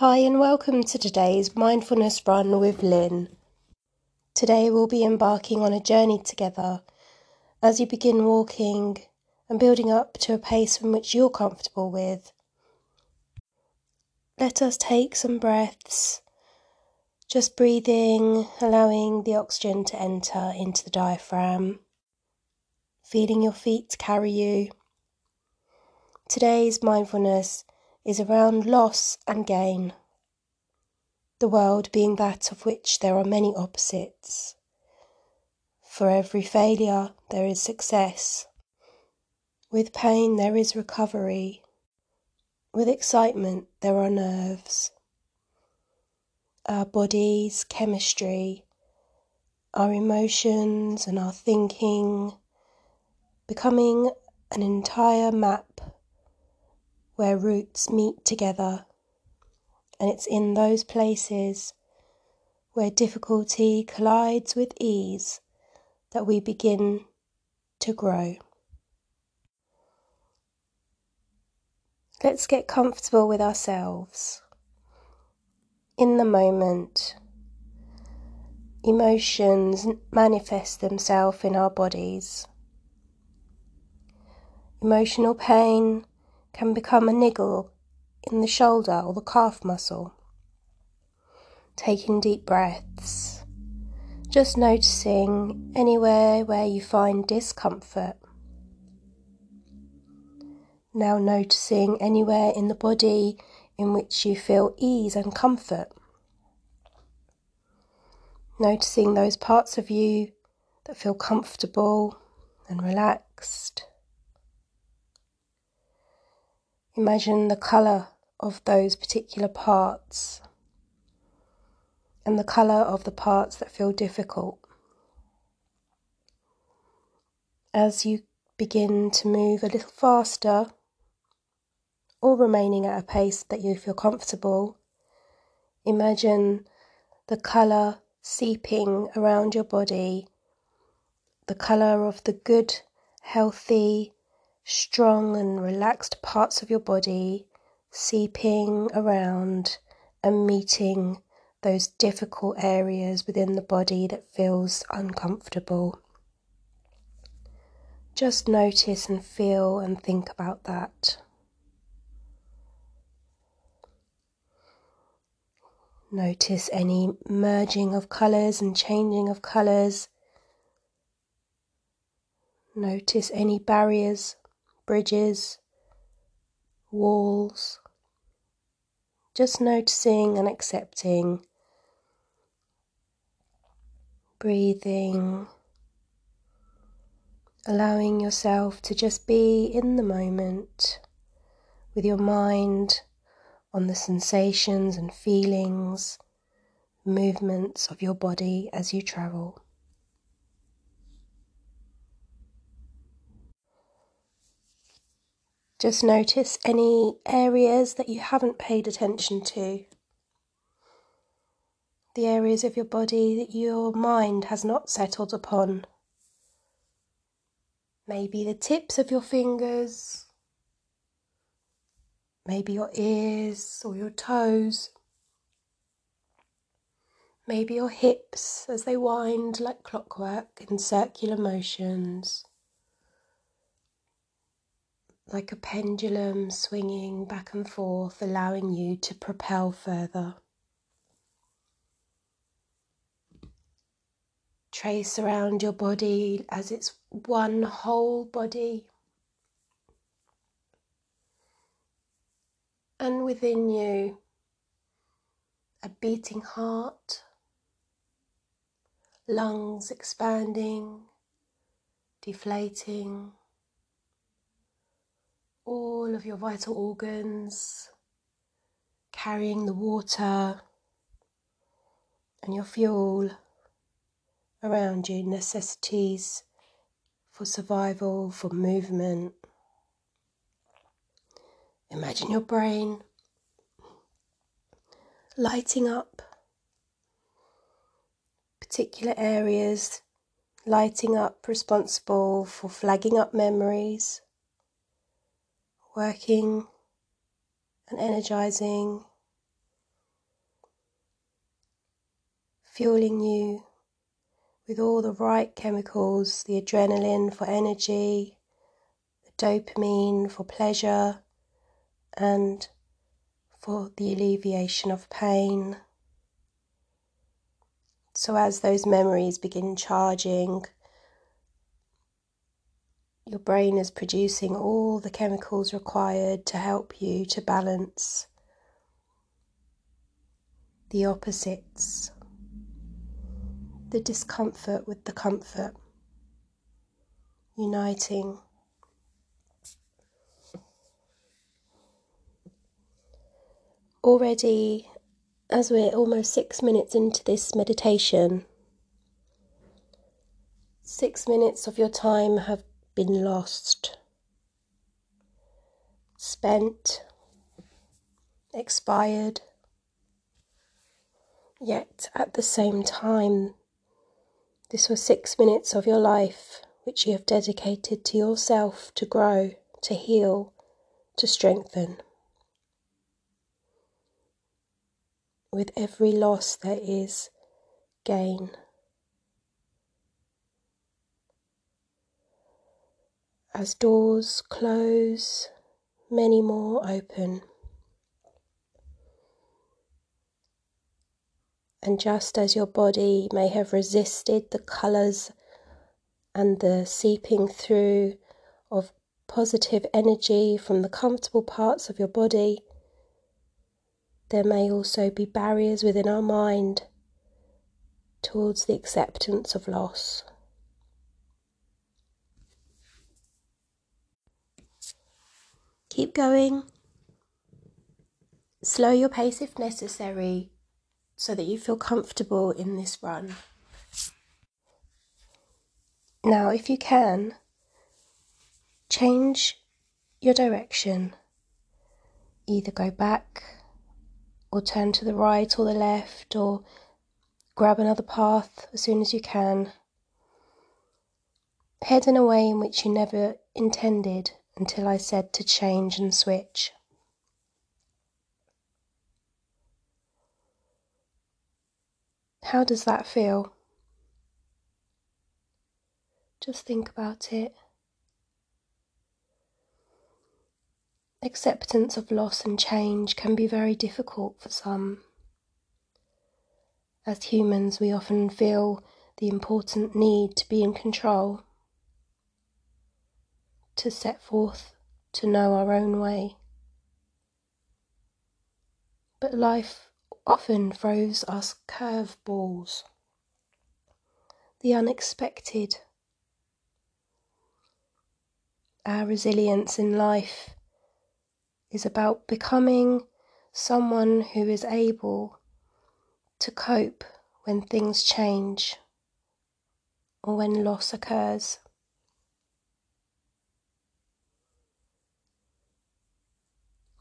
Hi, and welcome to today's mindfulness run with Lynn. Today we'll be embarking on a journey together as you begin walking and building up to a pace from which you're comfortable with. Let us take some breaths, just breathing, allowing the oxygen to enter into the diaphragm, feeling your feet carry you. Today's mindfulness is around loss and gain, the world being that of which there are many opposites. For every failure, there is success. With pain, there is recovery. With excitement, there are nerves. Our body's chemistry, our emotions, and our thinking becoming an entire map where roots meet together, and it's in those places where difficulty collides with ease that we begin to grow. Let's get comfortable with ourselves. In the moment, emotions manifest themselves in our bodies. Emotional pain can become a niggle in the shoulder or the calf muscle. Taking deep breaths, just noticing anywhere where you find discomfort. Now noticing anywhere in the body in which you feel ease and comfort. Noticing those parts of you that feel comfortable and relaxed. Imagine the colour of those particular parts and the colour of the parts that feel difficult. As you begin to move a little faster, or remaining at a pace that you feel comfortable, imagine the colour seeping around your body, the colour of the good, healthy, strong and relaxed parts of your body seeping around and meeting those difficult areas within the body that feels uncomfortable. Just notice and feel and think about that. Notice any merging of colours and changing of colours. Notice any barriers bridges, walls, just noticing and accepting, breathing, allowing yourself to just be in the moment with your mind on the sensations and feelings, movements of your body as you travel. Just notice any areas that you haven't paid attention to. The areas of your body that your mind has not settled upon. Maybe the tips of your fingers, maybe your ears or your toes, maybe your hips as they wind like clockwork in circular motions like a pendulum swinging back and forth, allowing you to propel further. Trace around your body as it's one whole body. And within you, a beating heart, lungs expanding, deflating all of your vital organs, carrying the water and your fuel around you, necessities for survival, for movement. Imagine your brain lighting up particular areas, lighting up, responsible for flagging up memories working and energizing, fueling you with all the right chemicals the adrenaline for energy, the dopamine for pleasure, and for the alleviation of pain. So, as those memories begin charging your brain is producing all the chemicals required to help you to balance the opposites, the discomfort with the comfort, uniting. Already, as we're almost six minutes into this meditation, six minutes of your time have been lost, spent, expired. Yet at the same time, this was six minutes of your life which you have dedicated to yourself to grow, to heal, to strengthen. With every loss, there is gain. As doors close, many more open. And just as your body may have resisted the colours and the seeping through of positive energy from the comfortable parts of your body, there may also be barriers within our mind towards the acceptance of loss. Keep going. Slow your pace if necessary so that you feel comfortable in this run. Now, if you can, change your direction. Either go back or turn to the right or the left or grab another path as soon as you can. Head in a way in which you never intended until I said to change and switch. How does that feel? Just think about it. Acceptance of loss and change can be very difficult for some. As humans, we often feel the important need to be in control, to set forth, to know our own way. But life often throws us curveballs, the unexpected. Our resilience in life is about becoming someone who is able to cope when things change or when loss occurs.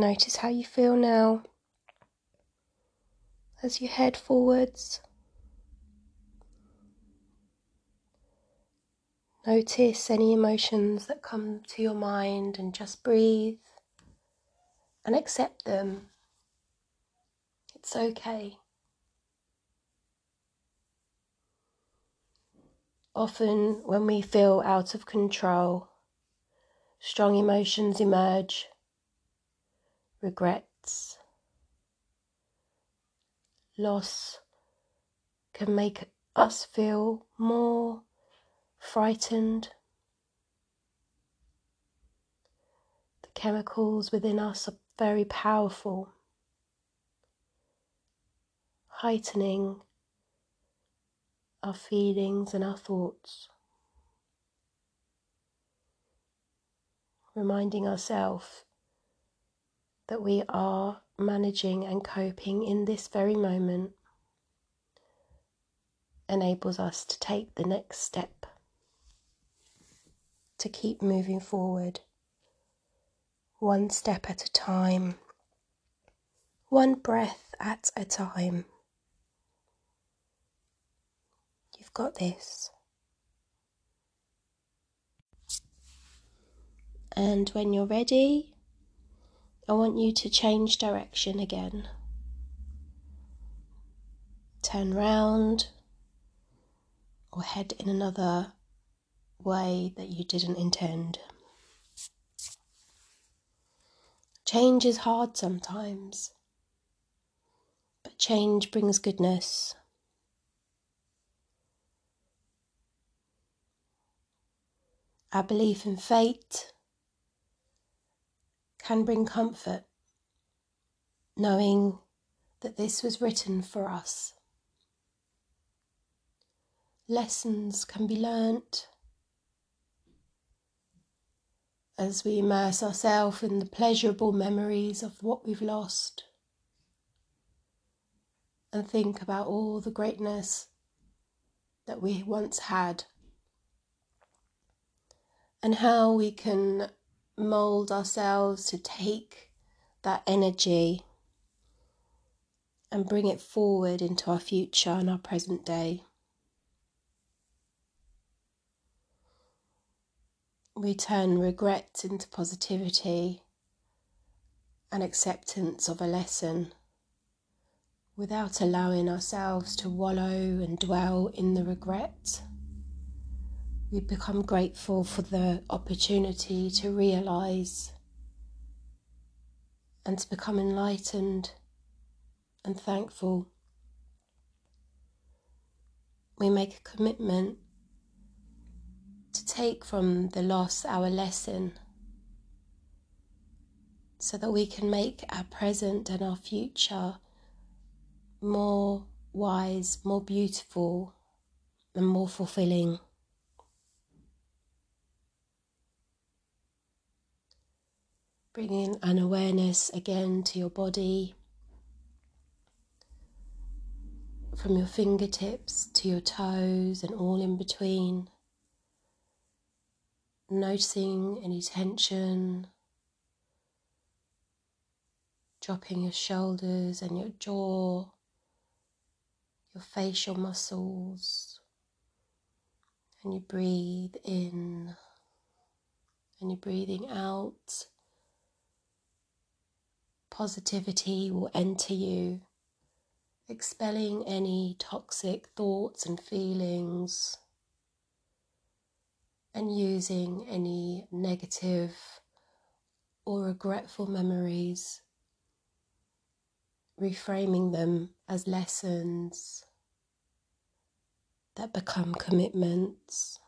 Notice how you feel now as you head forwards. Notice any emotions that come to your mind and just breathe and accept them. It's okay. Often, when we feel out of control, strong emotions emerge regrets, loss can make us feel more frightened. The chemicals within us are very powerful, heightening our feelings and our thoughts. Reminding ourselves that we are managing and coping in this very moment enables us to take the next step, to keep moving forward, one step at a time, one breath at a time. You've got this. And when you're ready, I want you to change direction again. turn round or head in another way that you didn't intend. Change is hard sometimes, but change brings goodness. Our belief in fate can bring comfort, knowing that this was written for us. Lessons can be learnt as we immerse ourselves in the pleasurable memories of what we've lost and think about all the greatness that we once had and how we can mold ourselves to take that energy and bring it forward into our future and our present day. We turn regret into positivity and acceptance of a lesson without allowing ourselves to wallow and dwell in the regret. We become grateful for the opportunity to realize and to become enlightened and thankful. We make a commitment to take from the loss our lesson so that we can make our present and our future more wise, more beautiful, and more fulfilling. Bringing an awareness again to your body. From your fingertips to your toes and all in between. Noticing any tension, dropping your shoulders and your jaw, your facial muscles, and you breathe in. And you're breathing out. Positivity will enter you expelling any toxic thoughts and feelings, and using any negative or regretful memories, reframing them as lessons that become commitments.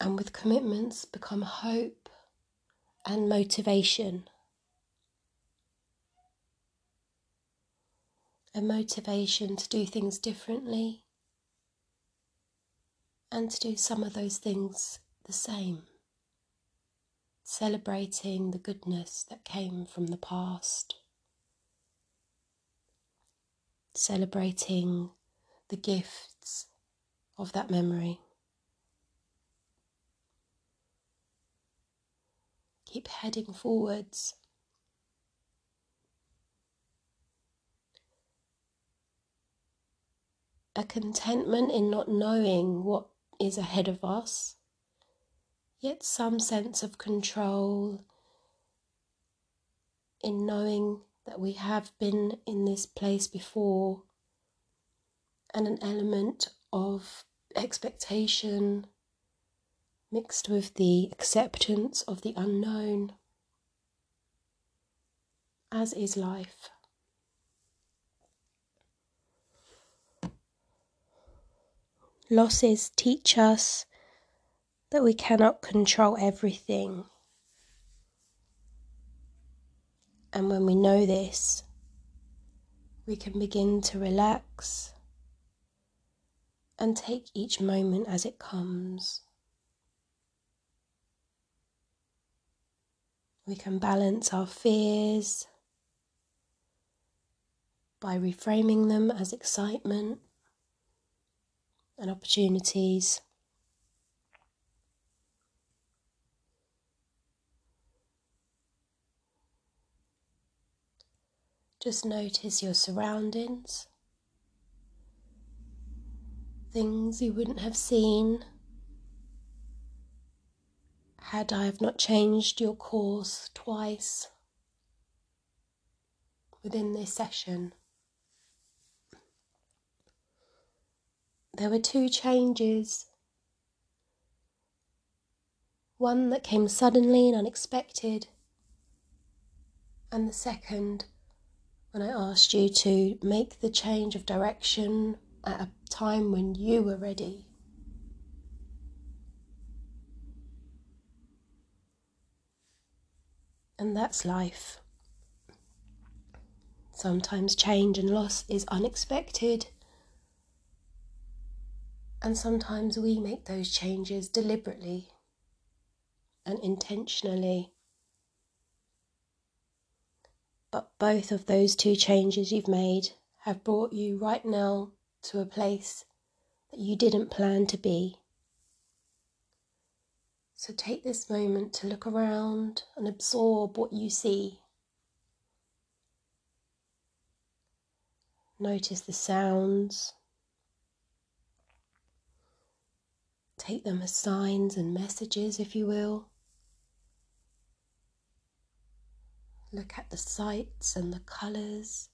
And with commitments become hope and motivation. a motivation to do things differently and to do some of those things the same. Celebrating the goodness that came from the past. Celebrating the gifts of that memory. Keep heading forwards. A contentment in not knowing what is ahead of us, yet some sense of control in knowing that we have been in this place before, and an element of expectation mixed with the acceptance of the unknown, as is life. Losses teach us that we cannot control everything. And when we know this, we can begin to relax and take each moment as it comes. We can balance our fears by reframing them as excitement and opportunities. Just notice your surroundings, things you wouldn't have seen had I have not changed your course twice. within this session. There were two changes. One that came suddenly and unexpected, and the second when I asked you to make the change of direction at a time when you were ready. And that's life. Sometimes change and loss is unexpected, and sometimes we make those changes deliberately and intentionally. But both of those two changes you've made have brought you right now to a place that you didn't plan to be. So take this moment to look around and absorb what you see. Notice the sounds. Take them as signs and messages, if you will. Look at the sights and the colours.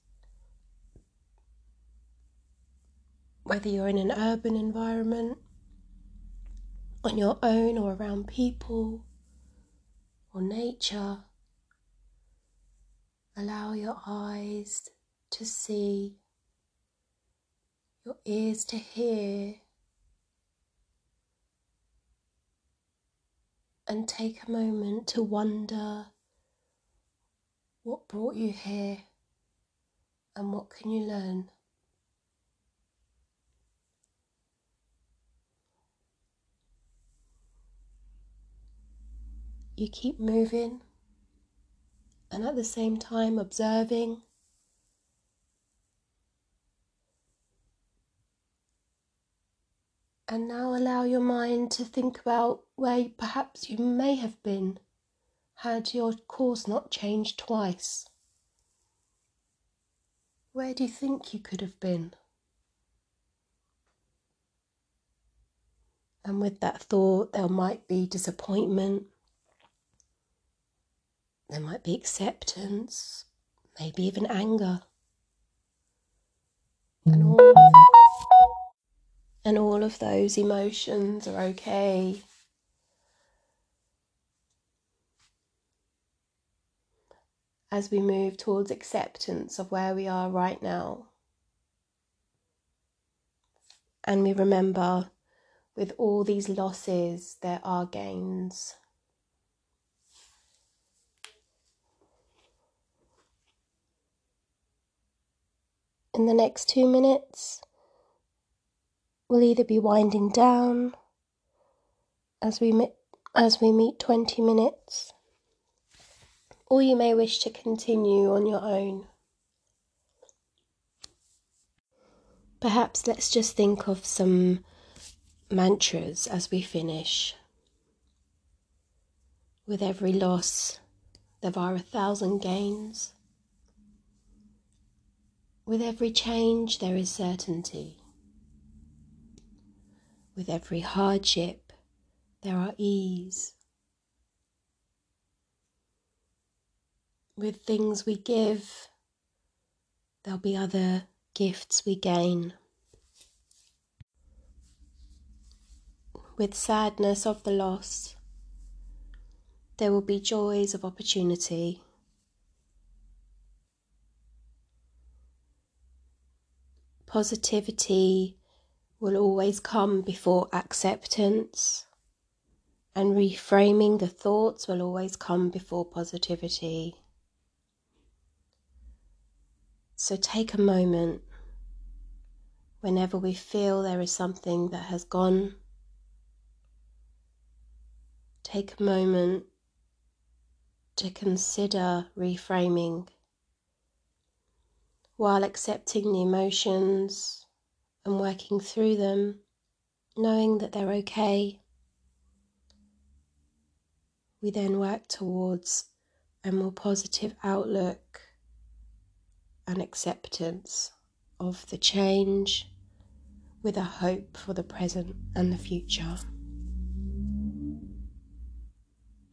Whether you're in an urban environment, on your own, or around people or nature, allow your eyes to see, your ears to hear, and take a moment to wonder what brought you here and what can you learn? You keep moving and at the same time observing. And now allow your mind to think about where perhaps you may have been had your course not changed twice? Where do you think you could have been? And with that thought, there might be disappointment, there might be acceptance, maybe even anger. And all, of, and all of those emotions are okay. as we move towards acceptance of where we are right now. And we remember with all these losses, there are gains. In the next two minutes, we'll either be winding down as we, as we meet 20 minutes or you may wish to continue on your own. Perhaps let's just think of some mantras as we finish. With every loss, there are a thousand gains. With every change, there is certainty. With every hardship, there are ease. with things we give, there'll be other gifts we gain. With sadness of the loss, there will be joys of opportunity. Positivity will always come before acceptance, and reframing the thoughts will always come before positivity. So take a moment whenever we feel there is something that has gone. Take a moment to consider reframing while accepting the emotions and working through them, knowing that they're okay. We then work towards a more positive outlook and acceptance of the change with a hope for the present and the future.